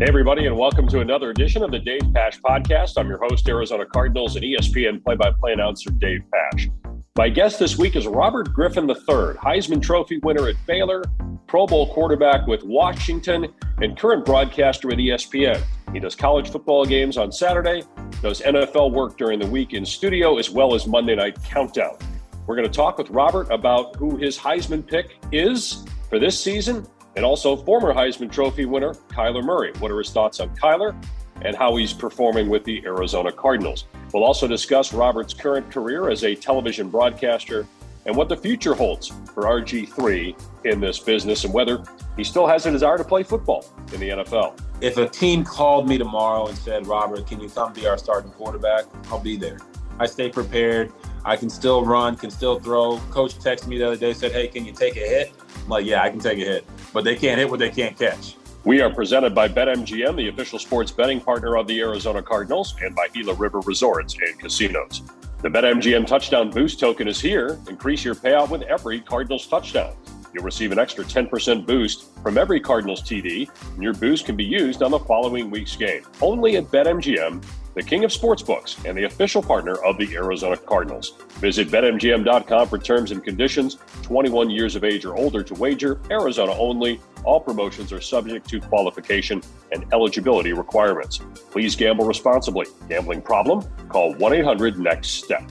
Hey, everybody, and welcome to another edition of the Dave Pasch Podcast. I'm your host, Arizona Cardinals and ESPN play by play announcer Dave Pasch. My guest this week is Robert Griffin III, Heisman Trophy winner at Baylor, Pro Bowl quarterback with Washington, and current broadcaster with ESPN. He does college football games on Saturday, does NFL work during the week in studio, as well as Monday Night Countdown. We're going to talk with Robert about who his Heisman pick is for this season and also former Heisman Trophy winner Kyler Murray. What are his thoughts on Kyler and how he's performing with the Arizona Cardinals? We'll also discuss Robert's current career as a television broadcaster and what the future holds for RG3 in this business and whether he still has a desire to play football in the NFL. If a team called me tomorrow and said, Robert, can you come be our starting quarterback? I'll be there. I stay prepared. I can still run, can still throw. Coach texted me the other day, said, Hey, can you take a hit? I'm like, Yeah, I can take a hit but they can't hit what they can't catch. We are presented by BetMGM, the official sports betting partner of the Arizona Cardinals, and by Gila River Resorts and Casinos. The BetMGM touchdown boost token is here. Increase your payout with every Cardinals touchdown. You'll receive an extra 10% boost from every Cardinals TD, and your boost can be used on the following week's game. Only at BetMGM, the king of sportsbooks and the official partner of the Arizona Cardinals. Visit betmgm.com for terms and conditions. 21 years of age or older to wager, Arizona only. All promotions are subject to qualification and eligibility requirements. Please gamble responsibly. Gambling problem? Call 1 800 NEXT STEP.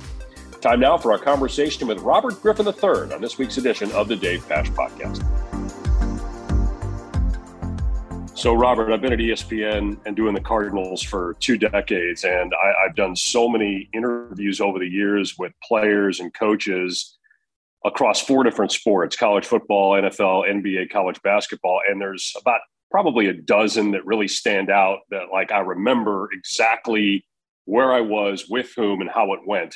Time now for our conversation with Robert Griffin III on this week's edition of the Dave Pasch Podcast. So, Robert, I've been at ESPN and doing the Cardinals for two decades, and I, have done so many interviews over the years with players and coaches across four different sports college football, NFL, NBA, college basketball. And there's about probably a dozen that really stand out that, like, I remember exactly where I was, with whom, and how it went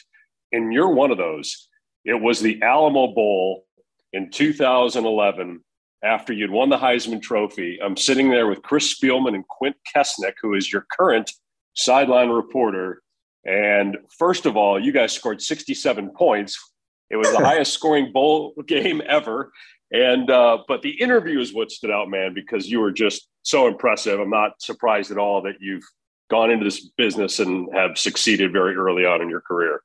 and you're one of those. It was the Alamo Bowl in 2011 after you'd won the Heisman Trophy. I'm sitting there with Chris Spielman and Quint Kessenich, who is your current sideline reporter. And first of all, you guys scored 67 points. It was the highest scoring bowl game ever. And uh, but the interview is what stood out, man, because you were just so impressive. I'm not surprised at all that you've gone into this business and have succeeded very early on in your career.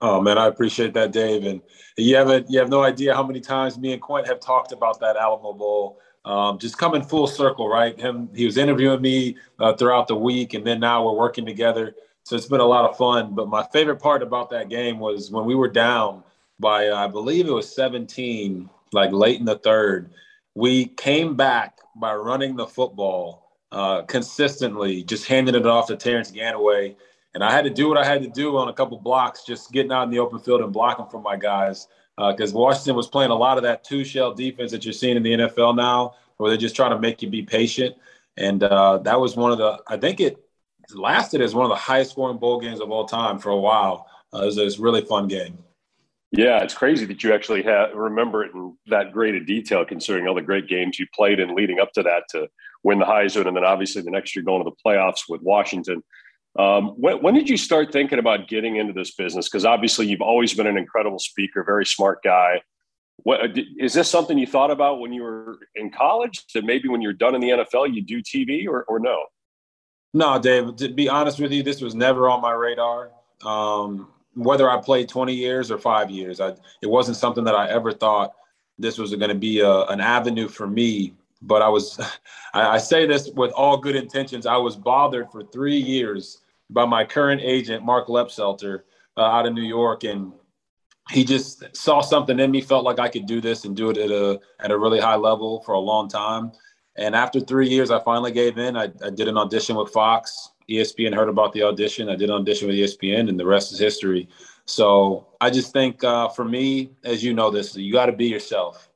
Oh man, I appreciate that, Dave. And you haven't you have no idea how many times me and Quint have talked about that Alamo Bowl. Um, just coming full circle, right? Him, he was interviewing me uh, throughout the week, and then now we're working together. So it's been a lot of fun. But my favorite part about that game was when we were down by, uh, I believe it was 17, like late in the third. We came back by running the football uh, consistently, just handing it off to Terrance Ganaway and I had to do what I had to do on a couple blocks, just getting out in the open field and blocking for my guys. Because uh, Washington was playing a lot of that two shell defense that you're seeing in the NFL now, where they're just trying to make you be patient. And uh, that was one of the, I think it lasted as one of the highest scoring bowl games of all time for a while. Uh, it was a really fun game. Yeah, it's crazy that you actually have, remember it in that great a detail, considering all the great games you played in leading up to that to win the Heisman, and then obviously the next year going to the playoffs with Washington. Um, when, when, did you start thinking about getting into this business? Because obviously you've always been an incredible speaker, very smart guy. What, is this something you thought about when you were in college? That maybe when you're done in the NFL, you do TV or, or no? No, Dave. To be honest with you, this was never on my radar. Um, whether I played 20 years or five years, I, it wasn't something that I ever thought this was going to be a, an avenue for me but I was, I, I, say this with all good intentions. I was bothered for three years by my current agent, Mark Lepselter, uh, out of New York, and he just saw something in me, felt like I could do this and do it at a at a really high level for a long time. And after three years, I finally gave in. I, I did an audition with Fox. ESPN heard about the audition. I did an audition with ESPN, and the rest is history. So I just think uh, for me, as you know, this you got to be yourself.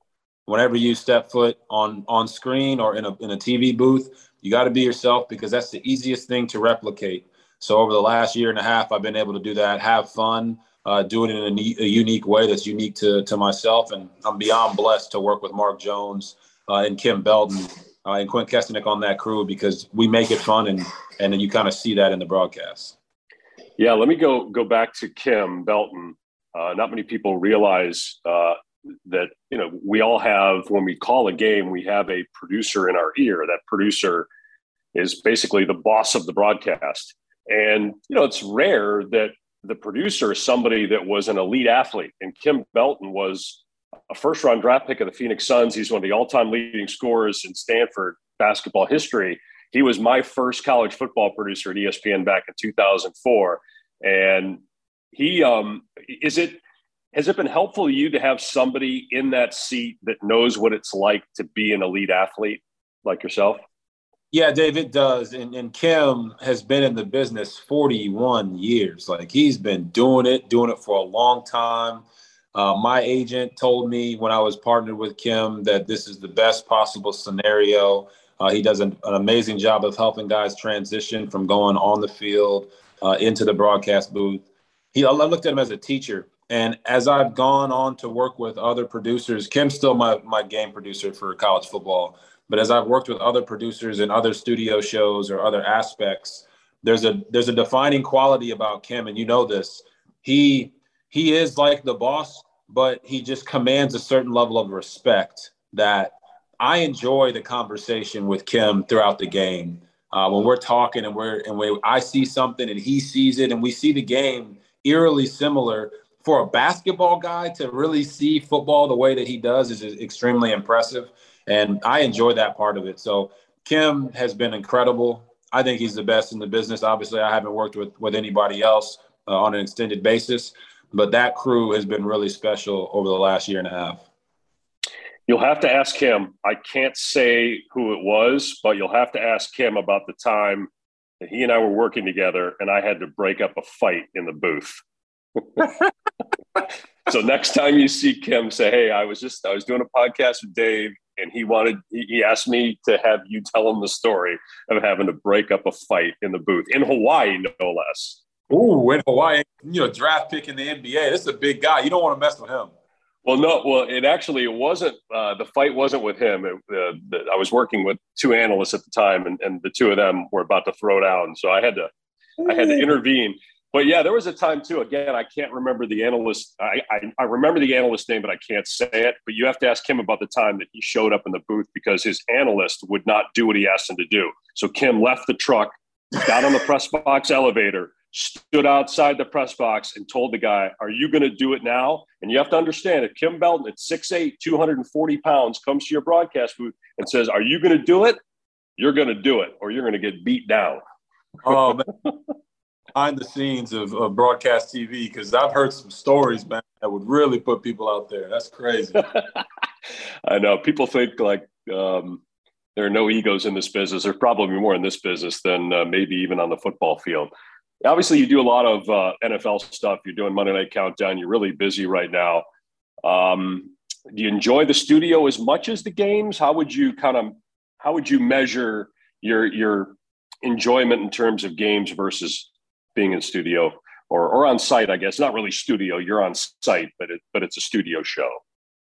Whenever you step foot on on screen or in a in a TV booth, you got to be yourself because that's the easiest thing to replicate. So over the last year and a half, I've been able to do that, have fun, uh, do it in a, a, unique way that's unique to, to myself. And I'm beyond blessed to work with Mark Jones uh, and Kim Belton uh, and Quint Kessenich on that crew because we make it fun and, and you kind of see that in the broadcast. Yeah, let me go go back to Kim Belton. Uh, not many people realize uh, that you know we all have when we call a game, we have a producer in our ear. That producer is basically the boss of the broadcast. And, you know, it's rare that the producer is somebody that was an elite athlete. And Kim Belton was a first round draft pick of the Phoenix Suns. He's one of the all time leading scorers in Stanford basketball history. He was my first college football producer at ESPN back in 2004. And he, um, is it, has it been helpful to you to have somebody in that seat that knows what it's like to be an elite athlete like yourself? Yeah, Dave, it does. And, and Kim has been in the business 41 years. Like he's been doing it, doing it for a long time. Uh, my agent told me when I was partnered with Kim that this is the best possible scenario. Uh, he does an, an, amazing job of helping guys transition from going on the field uh, into the broadcast booth. He, I looked at him as a teacher. And as I've gone on to work with other producers, Kim's still my, my game producer for college football. But as I've worked with other producers in other studio shows or other aspects, there's a there's a defining quality about Kim, and you know this. He he is like the boss, but he just commands a certain level of respect that I enjoy the conversation with Kim throughout the game. Uh, when we're talking and we're and we I see something and he sees it and we see the game eerily similar. For a basketball guy to really see football the way that he does is extremely impressive and I enjoy that part of it. So Kim has been incredible. I think he's the best in the business. Obviously, I haven't worked with with anybody else uh, on an extended basis, but that crew has been really special over the last year and a half. You'll have to ask him. I can't say who it was, but you'll have to ask him about the time that he and I were working together and I had to break up a fight in the booth. So next time you see Kim, say, "Hey, I was just I was doing a podcast with Dave and he wanted he asked me to have you tell him the story of having to break up a fight in the booth in Hawaii, no less. Ooh, in Hawaii, you know, draft pick in the NBA. This is a big guy. You don't want to mess with him. Well, no. Well, it actually it wasn't. Uh, the fight wasn't with him. It, uh, the, I was working with two analysts at the time, and, and the two of them were about to throw down. So I had to, I had to intervene but yeah, there was a time too. Again, I can't remember the analyst. I, I, I, remember the analyst name, but I can't say it. But you have to ask him about the time that he showed up in the booth because his analyst would not do what he asked him to do. So Kim left the truck, got on the press box elevator, stood outside the press box, and told the guy, "Are you going to do it now?" And you have to understand if Kim Belton at 6'8", 240 pounds, comes to your broadcast booth and says, "Are you going to do it?" You're going to do it, or you're going to get beat down. Oh man behind the scenes of, of broadcast TV because I've heard some stories, man, that would really put people out there. That's crazy. I know people think like um, there are no egos in this business. There's probably more in this business than uh, maybe even on the football field. Obviously, you do a lot of uh, NFL stuff. You're doing Monday Night Countdown. You're really busy right now. Um, do you enjoy the studio as much as the games? How would you kind of how would you measure your your enjoyment in terms of games versus being in studio or, or on site, I guess. Not really studio, you're on site, but it, but it's a studio show.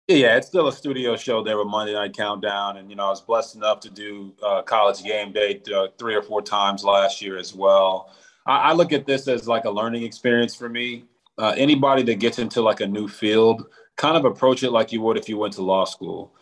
Yeah, it's still a studio show there with Monday Night Countdown. And, you know, I was blessed enough to do uh, college game day uh, three or four times last year as well. I, I, look at this as like a learning experience for me. Uh, anybody that gets into like a new field, kind of approach it like you would if you went to law school.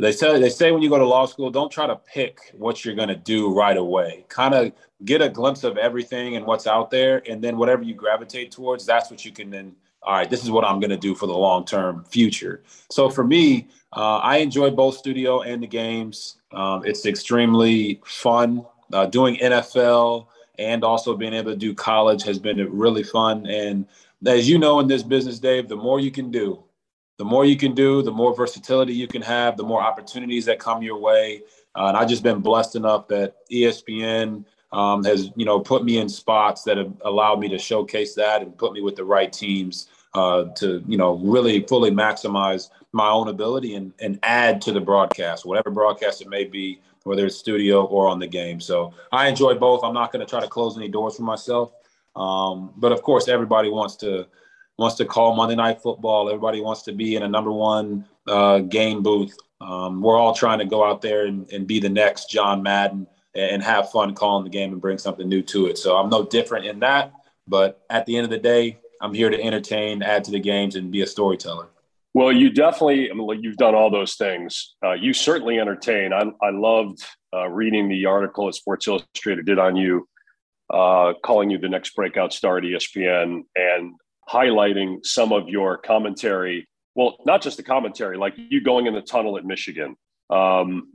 They say they say when you go to law school, don't try to pick what you're going to do right away. Kind of get a glimpse of everything and what's out there, and then whatever you gravitate towards, that's what you can then. All right, this is what I'm going to do for the long term future. So for me, uh, I enjoy both studio and the games. Um, it's extremely fun. Uh, doing NFL and also being able to do college has been really fun. And as you know in this business, Dave, the more you can do, the more you can do, the more versatility you can have, the more opportunities that come your way. Uh, and I've just been blessed enough that ESPN um, has, you know, put me in spots that have allowed me to showcase that and put me with the right teams uh, to, you know, really fully maximize my own ability and, and add to the broadcast, whatever broadcast it may be, whether it's studio or on the game. So I enjoy both. I'm not going to try to close any doors for myself. Um, but of course, everybody wants to wants to call Monday Night Football. Everybody wants to be in a number one uh, game booth. Um, we're all trying to go out there and, and, be the next John Madden and have fun calling the game and bring something new to it. So I'm no different in that. But at the end of the day, I'm here to entertain, add to the games, and be a storyteller. Well, you definitely, I mean, you've done all those things. Uh, you certainly entertain. I, I loved uh, reading the article that Sports Illustrated did on you, uh, calling you the next breakout star at ESPN, and highlighting some of your commentary. Well, not just the commentary, like you going in the tunnel at Michigan, um,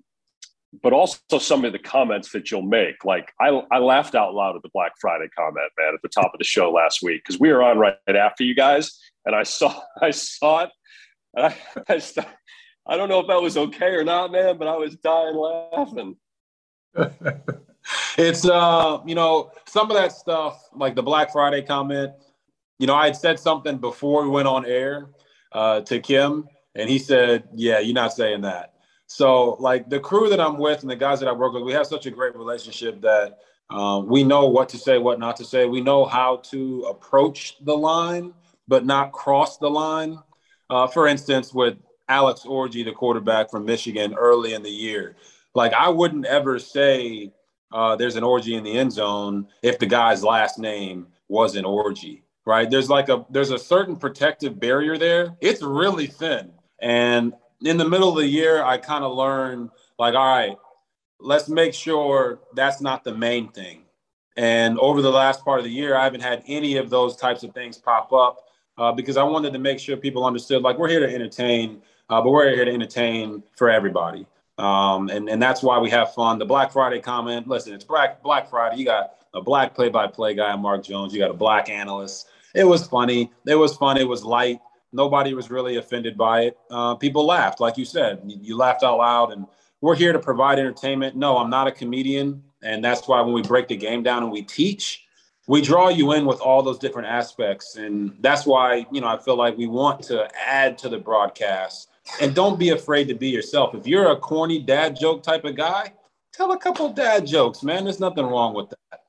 but also some of the comments that you'll make. Like I, I laughed out loud at the Black Friday comment, man, at the top of the show last week because we were on right after you guys, and I saw I saw it. I, I, I don't know if that was okay or not, man, but I was dying laughing. it's uh, you know, some of that stuff, like the Black Friday comment. You know, I had said something before we went on air uh, to Kim, and he said, "Yeah, you're not saying that." So, like the crew that I'm with and the guys that I work with, we have such a great relationship that um, we know what to say, what not to say. We know how to approach the line, but not cross the line. Uh, for instance, with Alex Orji, the quarterback from Michigan, early in the year, like I wouldn't ever say uh, there's an orgy in the end zone if the guy's last name wasn't orgy, right? There's like a there's a certain protective barrier there. It's really thin, and in the middle of the year, I kind of learned like, all right, let's make sure that's not the main thing. And over the last part of the year, I haven't had any of those types of things pop up uh, because I wanted to make sure people understood like we're here to entertain, uh, but we're here to entertain for everybody. Um, and, and that's why we have fun. The Black Friday comment, listen, it's Black Black Friday. You got a black play-by-play guy, Mark Jones. You got a black analyst. It was funny. It was fun. It was light. Nobody was really offended by it. Uh, people laughed, like you said. You, you laughed out loud, and we're here to provide entertainment. No, I'm not a comedian, and that's why when we break the game down and we teach, we draw you in with all those different aspects, and that's why you know I feel like we want to add to the broadcast and don't be afraid to be yourself. If you're a corny dad joke type of guy, tell a couple dad jokes, man. There's nothing wrong with that.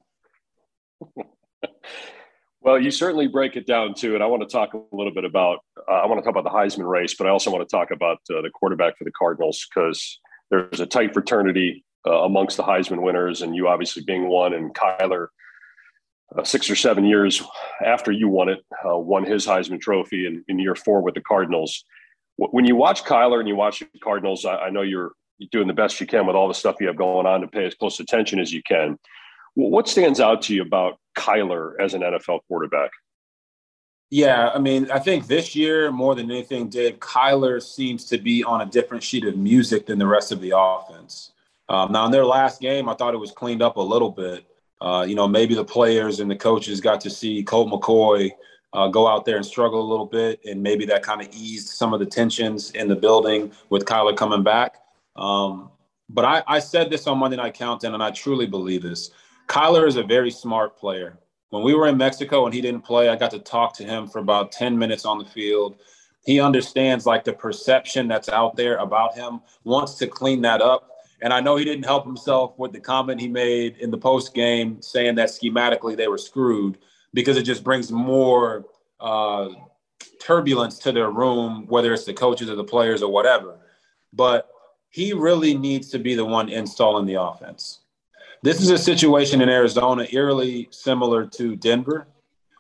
Well, you certainly break it down too, and I want to talk a little bit about. Uh, I want to talk about the Heisman race, but I also want to talk about uh, the quarterback for the Cardinals because there's a tight fraternity uh, amongst the Heisman winners, and you obviously being one, and Kyler. Uh, six or seven years after you won it, uh, won his Heisman Trophy in, in year four with the Cardinals when you watch Kyler and you watch the Cardinals, I, I know you're doing the best you can with all the stuff you have going on to pay as close attention as you can. What stands out to you about Kyler as an NFL quarterback? Yeah, I mean, I think this year more than anything, Dave, Kyler seems to be on a different sheet of music than the rest of the offense. Um, now, in their last game, I thought it was cleaned up a little bit. Uh, you know, maybe the players and the coaches got to see Colt McCoy uh, go out there and struggle a little bit, and maybe that kind of eased some of the tensions in the building with Kyler coming back. Um, but I, I said this on Monday Night Countdown, and I truly believe this. Kyler is a very smart player. When we were in Mexico and he didn't play, I got to talk to him for about 10 minutes on the field. He understands like the perception that's out there about him, wants to clean that up. And I know he didn't help himself with the comment he made in the post game saying that schematically they were screwed because it just brings more uh, turbulence to their room, whether it's the coaches or the players or whatever. But he really needs to be the one installing the offense. This is a situation in Arizona eerily similar to Denver,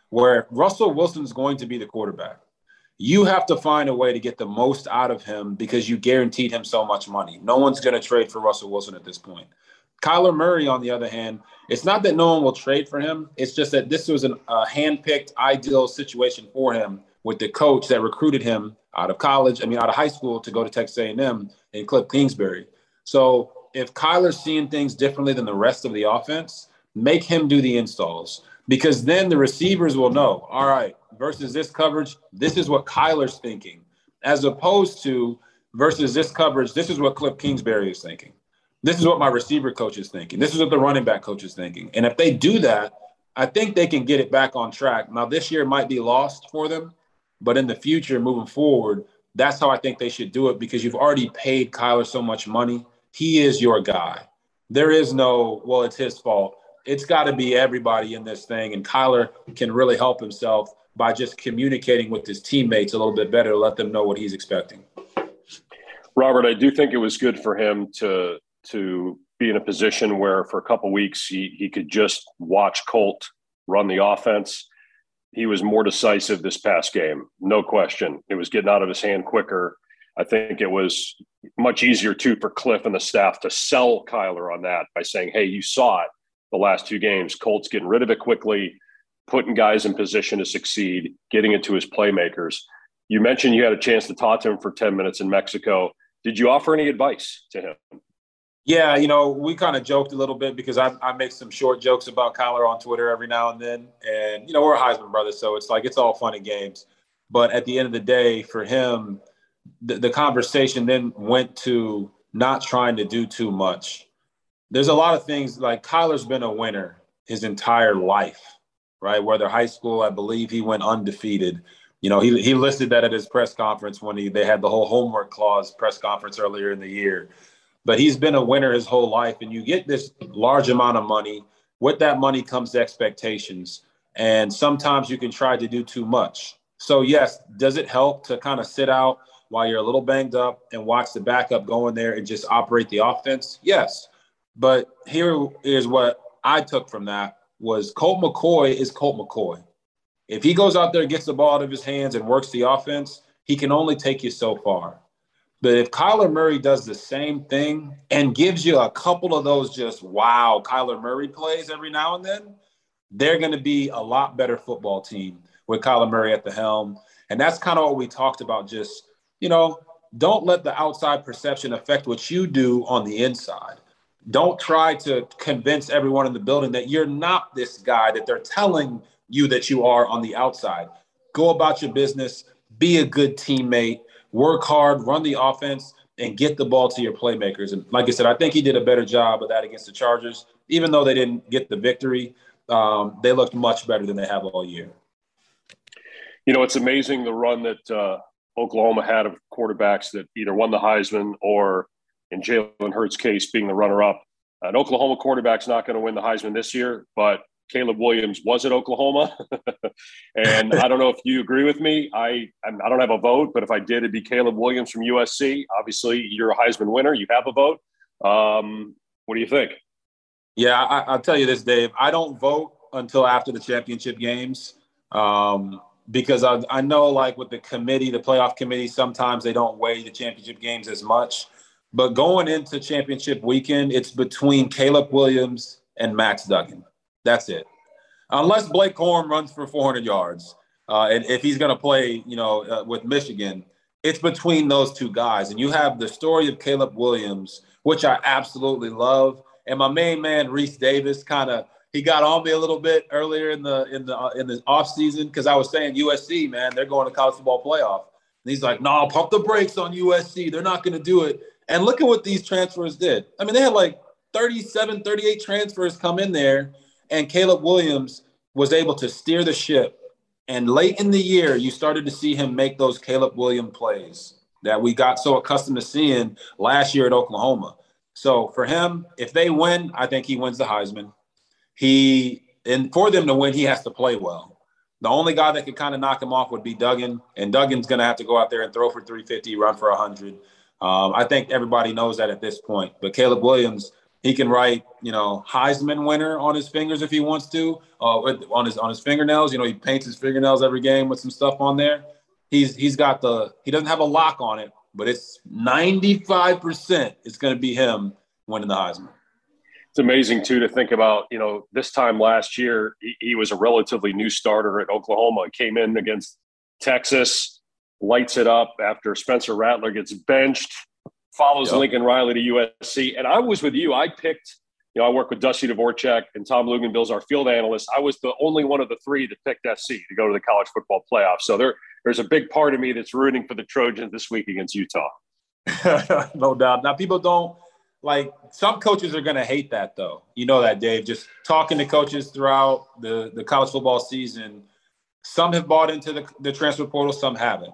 where Russell Wilson is going to be the quarterback. You have to find a way to get the most out of him because you guaranteed him so much money. No one's going to trade for Russell Wilson at this point. Kyler Murray, on the other hand, it's not that no one will trade for him. It's just that this was a handpicked, ideal situation for him with the coach that recruited him out of college, I mean, out of high school to go to Texas A&M and Cliff Kingsbury. So if Kyler's seeing things differently than the rest of the offense, make him do the installs because then the receivers will know, all right, versus this coverage, this is what Kyler's thinking, as opposed to versus this coverage, this is what Cliff Kingsbury is thinking this is what my receiver coach is thinking. This is what the running back coach is thinking. And if they do that, I think they can get it back on track. Now, this year might be lost for them, but in the future, moving forward, that's how I think they should do it because you've already paid Kyler so much money. He is your guy. There is no, well, it's his fault. It's got to be everybody in this thing. And Kyler can really help himself by just communicating with his teammates a little bit better to let them know what he's expecting. Robert, I do think it was good for him to to be in a position where for a couple weeks he, he could just watch Colt run the offense. He was more decisive this past game, no question. It was getting out of his hand quicker. I think it was much easier too for Cliff and the staff to sell Kyler on that by saying, "Hey, you saw it the last two games. Colts getting rid of it quickly, putting guys in position to succeed, getting it to his playmakers." You mentioned you had a chance to talk to him for ten minutes in Mexico. Did you offer any advice to him? Yeah, you know, we kind of joked a little bit because I, I make some short jokes about Kyler on Twitter every now and then. And, you know, we're Heisman brothers, so it's like it's all fun and games. But at the end of the day, for him, the, the conversation then went to not trying to do too much. There's a lot of things like Kyler's been a winner his entire life, right? Whether high school, I believe he went undefeated. You know, he, he listed that at his press conference when he they had the whole homework clause press conference earlier in the year. But he's been a winner his whole life, and you get this large amount of money. With that money comes expectations, and sometimes you can try to do too much. So yes, does it help to kind of sit out while you're a little banged up and watch the backup go in there and just operate the offense? Yes. But here is what I took from that was Colt McCoy is Colt McCoy. If he goes out there, gets the ball out of his hands and works the offense, he can only take you so far. But if Kyler Murray does the same thing and gives you a couple of those just wow Kyler Murray plays every now and then, they're going to be a lot better football team with Kyler Murray at the helm. And that's kind of what we talked about just you know, don't let the outside perception affect what you do on the inside. Don't try to convince everyone in the building that you're not this guy that they're telling you that you are on the outside. Go about your business, be a good teammate, work hard, run the offense, and get the ball to your playmakers. And like I said, I think he did a better job of that against the Chargers. Even though they didn't get the victory, um, they looked much better than they have all year. You know, it's amazing the run that uh, Oklahoma had of quarterbacks that either won the Heisman or, in Jalen Hurts' case, being the runner-up. An Oklahoma quarterback's not going to win the Heisman this year, but Caleb Williams was at Oklahoma, and I don't know if you agree with me. I I don't have a vote, but if I did, it'd be Caleb Williams from USC. Obviously, you're a Heisman winner. You have a vote. Um, what do you think? Yeah, I, will tell you this, Dave. I don't vote until after the championship games. Um, because I, I know like with the committee, the playoff committee, sometimes they don't weigh the championship games as much. But going into championship weekend, it's between Caleb Williams and Max Duggan. That's it. Unless Blake Corum runs for 400 yards, uh, and if he's going to play, you know, uh, with Michigan, it's between those two guys. And you have the story of Caleb Williams, which I absolutely love, and my main man Rece Davis kind of he got on me a little bit earlier in the in the uh, in the off season because I was saying USC, man, they're going to college football playoff. And he's like, "No, nah, pump the brakes on USC. They're not going to do it." And look at what these transfers did. I mean, they had like 37, 38 transfers come in there, and Caleb Williams was able to steer the ship. And late in the year, you started to see him make those Caleb Williams plays that we got so accustomed to seeing last year at Oklahoma. So for him, if they win, I think he wins the Heisman. He and for them to win, he has to play well. The only guy that could kind of knock him off would be Duggan, and Duggan's going to have to go out there and throw for 350, run for 100. Um, I think everybody knows that at this point. But Caleb Williams, he can write, you know, Heisman winner on his fingers if he wants to, uh, on his on his fingernails. You know, he paints his fingernails every game with some stuff on there. He's he's got the he doesn't have a lock on it, but it's 95% it's going to be him winning the Heisman it's amazing too to think about. You know, this time last year, he, he was a relatively new starter at Oklahoma. Came in against Texas, lights it up after Spencer Rattler gets benched, follows yep. Lincoln Riley to USC. And I was with you. I picked. You know, I work with Dusty Dvoracek and Tom Luginbill's our field analyst. I was the only one of the three that picked SC to go to the college football playoff. So there, there's a big part of me that's rooting for the Trojans this week against Utah. no doubt. Now people don't like some coaches are going to hate that though. You know that, Dave. Just talking to coaches throughout the, the college football season, some have bought into the, the transfer portal, some haven't.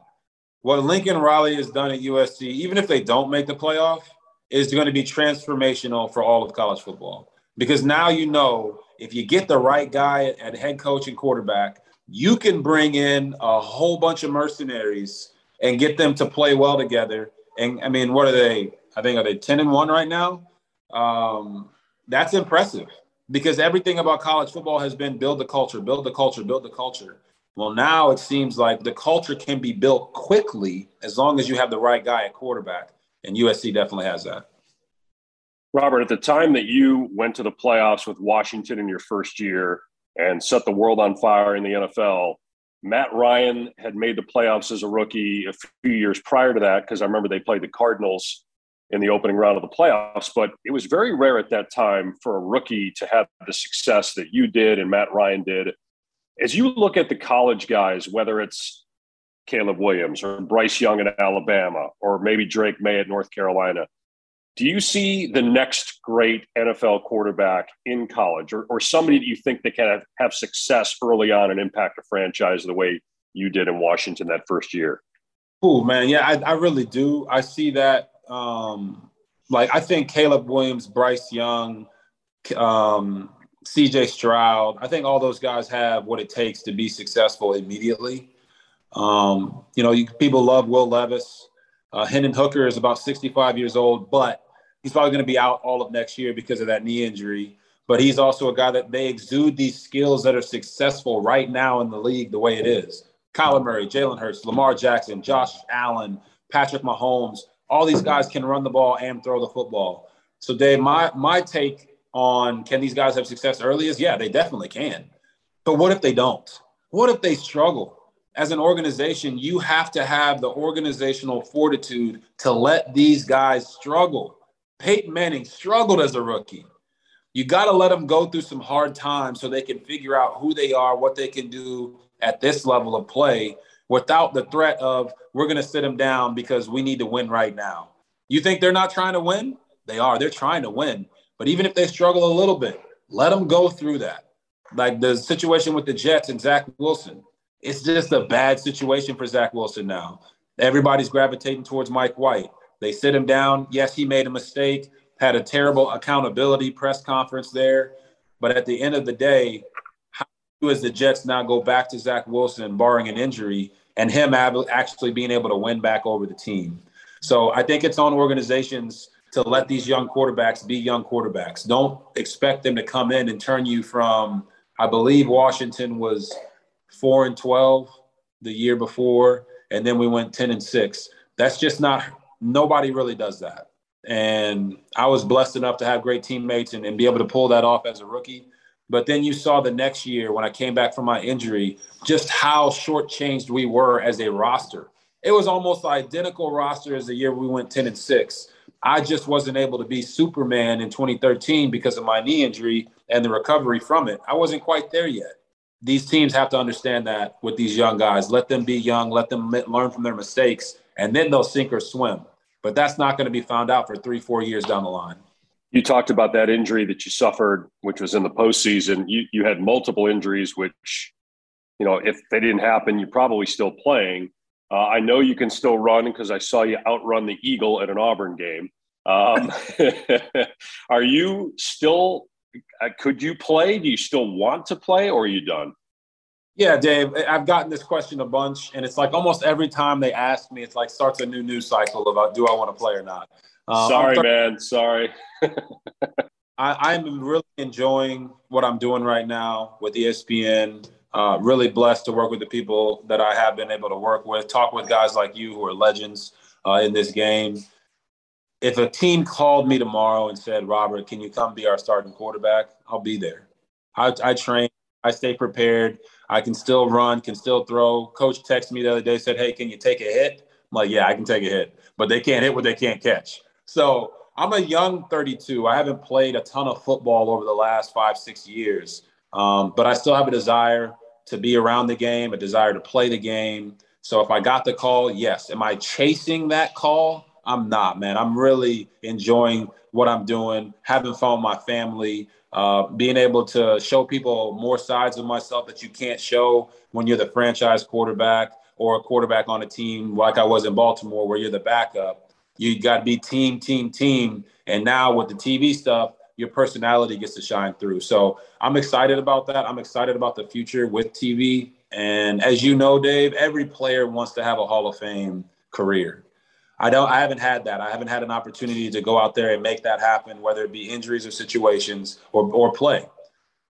What Lincoln Riley has done at USC, even if they don't make the playoff, is going to be transformational for all of college football. Because now you know if you get the right guy at head coach and quarterback, you can bring in a whole bunch of mercenaries and get them to play well together. And I mean, what are they? I think are they 10 and 1 right now? Um, that's impressive because everything about college football has been build the culture, build the culture, build the culture. Well, now it seems like the culture can be built quickly as long as you have the right guy at quarterback. And USC definitely has that. Robert, at the time that you went to the playoffs with Washington in your first year and set the world on fire in the NFL, Matt Ryan had made the playoffs as a rookie a few years prior to that because I remember they played the Cardinals in the opening round of the playoffs. But it was very rare at that time for a rookie to have the success that you did and Matt Ryan did. As you look at the college guys, whether it's Caleb Williams or Bryce Young at Alabama or maybe Drake Maye at North Carolina, do you see the next great NFL quarterback in college or, or somebody that you think that can have, have success early on and impact a franchise the way you did in Washington that first year? Oh, man. Yeah, I, I really do. I see that. Um, like, I think Caleb Williams, Bryce Young, um, CJ Stroud, I think all those guys have what it takes to be successful immediately. Um, you know, you, people love Will Levis. Uh, Hendon Hooker is about 65 years old, but he's probably going to be out all of next year because of that knee injury. But he's also a guy that they exude these skills that are successful right now in the league the way it is. Kyler Murray, Jalen Hurts, Lamar Jackson, Josh Allen, Patrick Mahomes, all these guys can run the ball and throw the football. So, Dave, my my take on can these guys have success early is yeah, they definitely can. But what if they don't? What if they struggle? as an organization, you have to have the organizational fortitude to let these guys struggle. Peyton Manning struggled as a rookie. You got to let them go through some hard times so they can figure out who they are, what they can do at this level of play without the threat of we're going to sit them down because we need to win right now. You think they're not trying to win? They are. They're trying to win. But even if they struggle a little bit, let them go through that. Like the situation with the Jets and Zach Wilson it's just a bad situation for Zach Wilson now. Everybody's gravitating towards Mike White. They sit him down. Yes, he made a mistake, had a terrible accountability press conference there. But at the end of the day, how do as the Jets now go back to Zach Wilson, barring an injury, and him actually being able to win back over the team? So I think it's on organizations to let these young quarterbacks be young quarterbacks. Don't expect them to come in and turn you from, I believe Washington was – four and 12 the year before, and then we went 10 and six. That's just not, nobody really does that. And I was blessed enough to have great teammates and, and be able to pull that off as a rookie. But then you saw the next year when I came back from my injury, just how shortchanged we were as a roster. It was almost identical roster as the year we went 10 and 6. I just wasn't able to be Superman in 2013 because of my knee injury and the recovery from it. I wasn't quite there yet these teams have to understand that with these young guys. Let them be young, let them learn from their mistakes, and then they'll sink or swim. But that's not going to be found out for three, four years down the line. You talked about that injury that you suffered, which was in the postseason. You, you had multiple injuries, which, you know, if they didn't happen, you're probably still playing. Uh, I know you can still run because I saw you outrun the Eagle at an Auburn game. Um, are you still uh, could you play? Do you still want to play, or are you done? Yeah, Dave, I've gotten this question a bunch, and it's like almost every time they ask me, it's like starts a new news cycle about do I want to play or not. Uh, Sorry, th- man. Sorry. I, am really enjoying what I'm doing right now with ESPN. Uh, really blessed to work with the people that I have been able to work with, talk with guys like you who are legends uh, in this game if a team called me tomorrow and said, Robert, can you come be our starting quarterback? I'll be there. I, I train, I stay prepared. I can still run, can still throw. Coach texted me the other day, said, Hey, can you take a hit? I'm like, Yeah, I can take a hit, but they can't hit what they can't catch. So I'm a young 32. I haven't played a ton of football over the last five, six years, um, but I still have a desire to be around the game, a desire to play the game. So if I got the call, yes. Am I chasing that call? I'm not, man. I'm really enjoying what I'm doing, having fun with my family, uh, being able to show people more sides of myself that you can't show when you're the franchise quarterback or a quarterback on a team like I was in Baltimore, where you're the backup. You got to be team, team, team. And now with the TV stuff, your personality gets to shine through. So I'm excited about that. I'm excited about the future with TV. And as you know, Dave, every player wants to have a Hall of Fame career. I don't I haven't had that. I haven't had an opportunity to go out there and make that happen, whether it be injuries or situations or or play.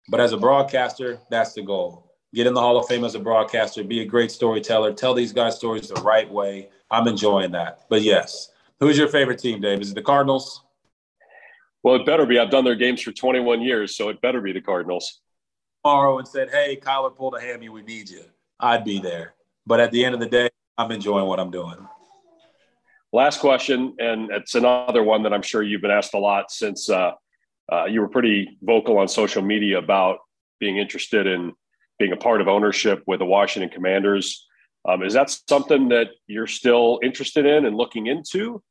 But as a broadcaster, that's the goal. get in the Hall of Fame as a broadcaster, be a great storyteller, tell these guys stories the right way. I'm enjoying that. But yes, who's your favorite team, Dave? Is it the Cardinals? Well, it better be. I've done their games for 21 years, so it better be the Cardinals. Tomorrow and said, "Hey, Kyler pulled a hammy. We need you." I'd be there. But at the end of the day, I'm enjoying what I'm doing. Last question, and it's another one that I'm sure you've been asked a lot since uh, uh, you were pretty vocal on social media about being interested in being a part of ownership with the Washington Commanders. Um, is that something that you're still interested in and looking into?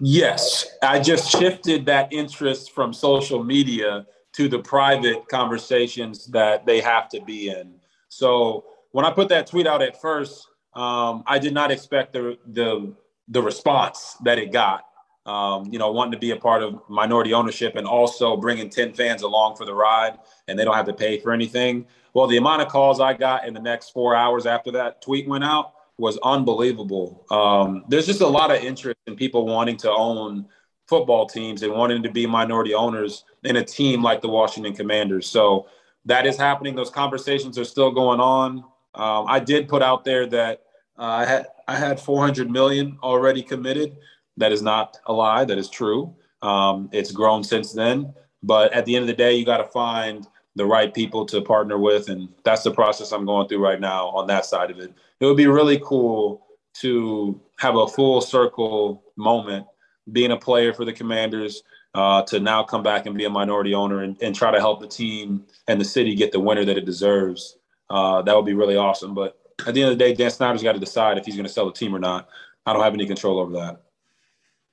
Yes, I just shifted that interest from social media to the private conversations that they have to be in. So when I put that tweet out at first, um, I did not expect the the the response that it got. Um, you know, wanting to be a part of minority ownership and also bringing 10 fans along for the ride and they don't have to pay for anything. Well, the amount of calls I got in the next four hours after that tweet went out was unbelievable. Um, there's just a lot of interest in people wanting to own football teams and wanting to be minority owners in a team like the Washington Commanders. So that is happening. Those conversations are still going on. Um, I did put out there that uh, I had I had 400 million already committed. That is not a lie. That is true. Um, it's grown since then. But at the end of the day, you got to find the right people to partner with, and that's the process I'm going through right now on that side of it. It would be really cool to have a full circle moment being a player for the Commanders, uh, to now come back and be a minority owner and, and, try to help the team and the city get the winner that it deserves. Uh, that would be really awesome. But at the end of the day, Dan Snyder's got to decide if he's going to sell the team or not. I don't have any control over that.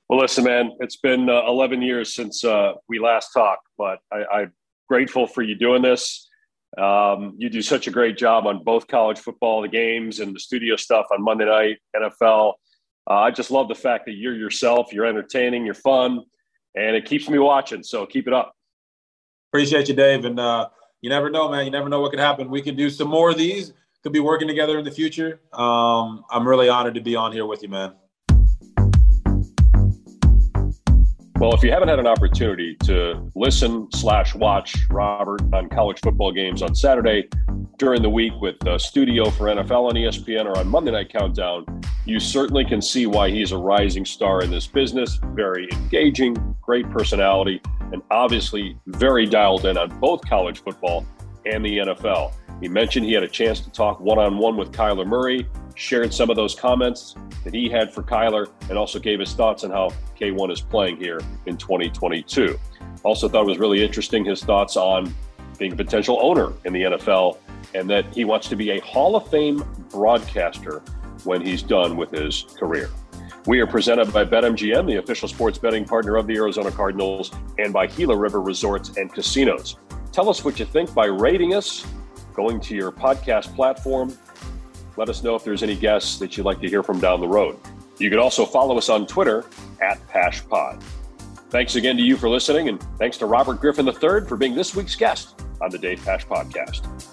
Well, listen, man, it's been uh, 11 years since uh, we last talked, but I, am grateful for you doing this. Um, you do such a great job on both college football, the games, and the studio stuff on Monday night, NFL. Uh, I just love the fact that you're yourself, you're entertaining, you're fun, and it keeps me watching. So keep it up. Appreciate you, Dave. And uh, you never know, man. You never know what could happen. We can do some more of these could be working together in the future. Um, I'm really honored to be on here with you, man. Well, if you haven't had an opportunity to listen slash watch Robert on college football games on Saturday during the week with Studio for NFL on ESPN or on Monday Night Countdown, you certainly can see why he's a rising star in this business. Very engaging, great personality, and obviously very dialed in on both college football and the NFL. He mentioned he had a chance to talk one on one with Kyler Murray, shared some of those comments that he had for Kyler, and also gave his thoughts on how K1 is playing here in 2022. Also, thought it was really interesting his thoughts on being a potential owner in the NFL and that he wants to be a Hall of Fame broadcaster when he's done with his career. We are presented by BetMGM, the official sports betting partner of the Arizona Cardinals, and by Gila River Resorts and Casinos. Tell us what you think by rating us going to your podcast platform. Let us know if there's any guests that you'd like to hear from down the road. You can also follow us on Twitter at PaschPod. Thanks again to you for listening, and thanks to Robert Griffin III for being this week's guest on the Dave Pasch Podcast.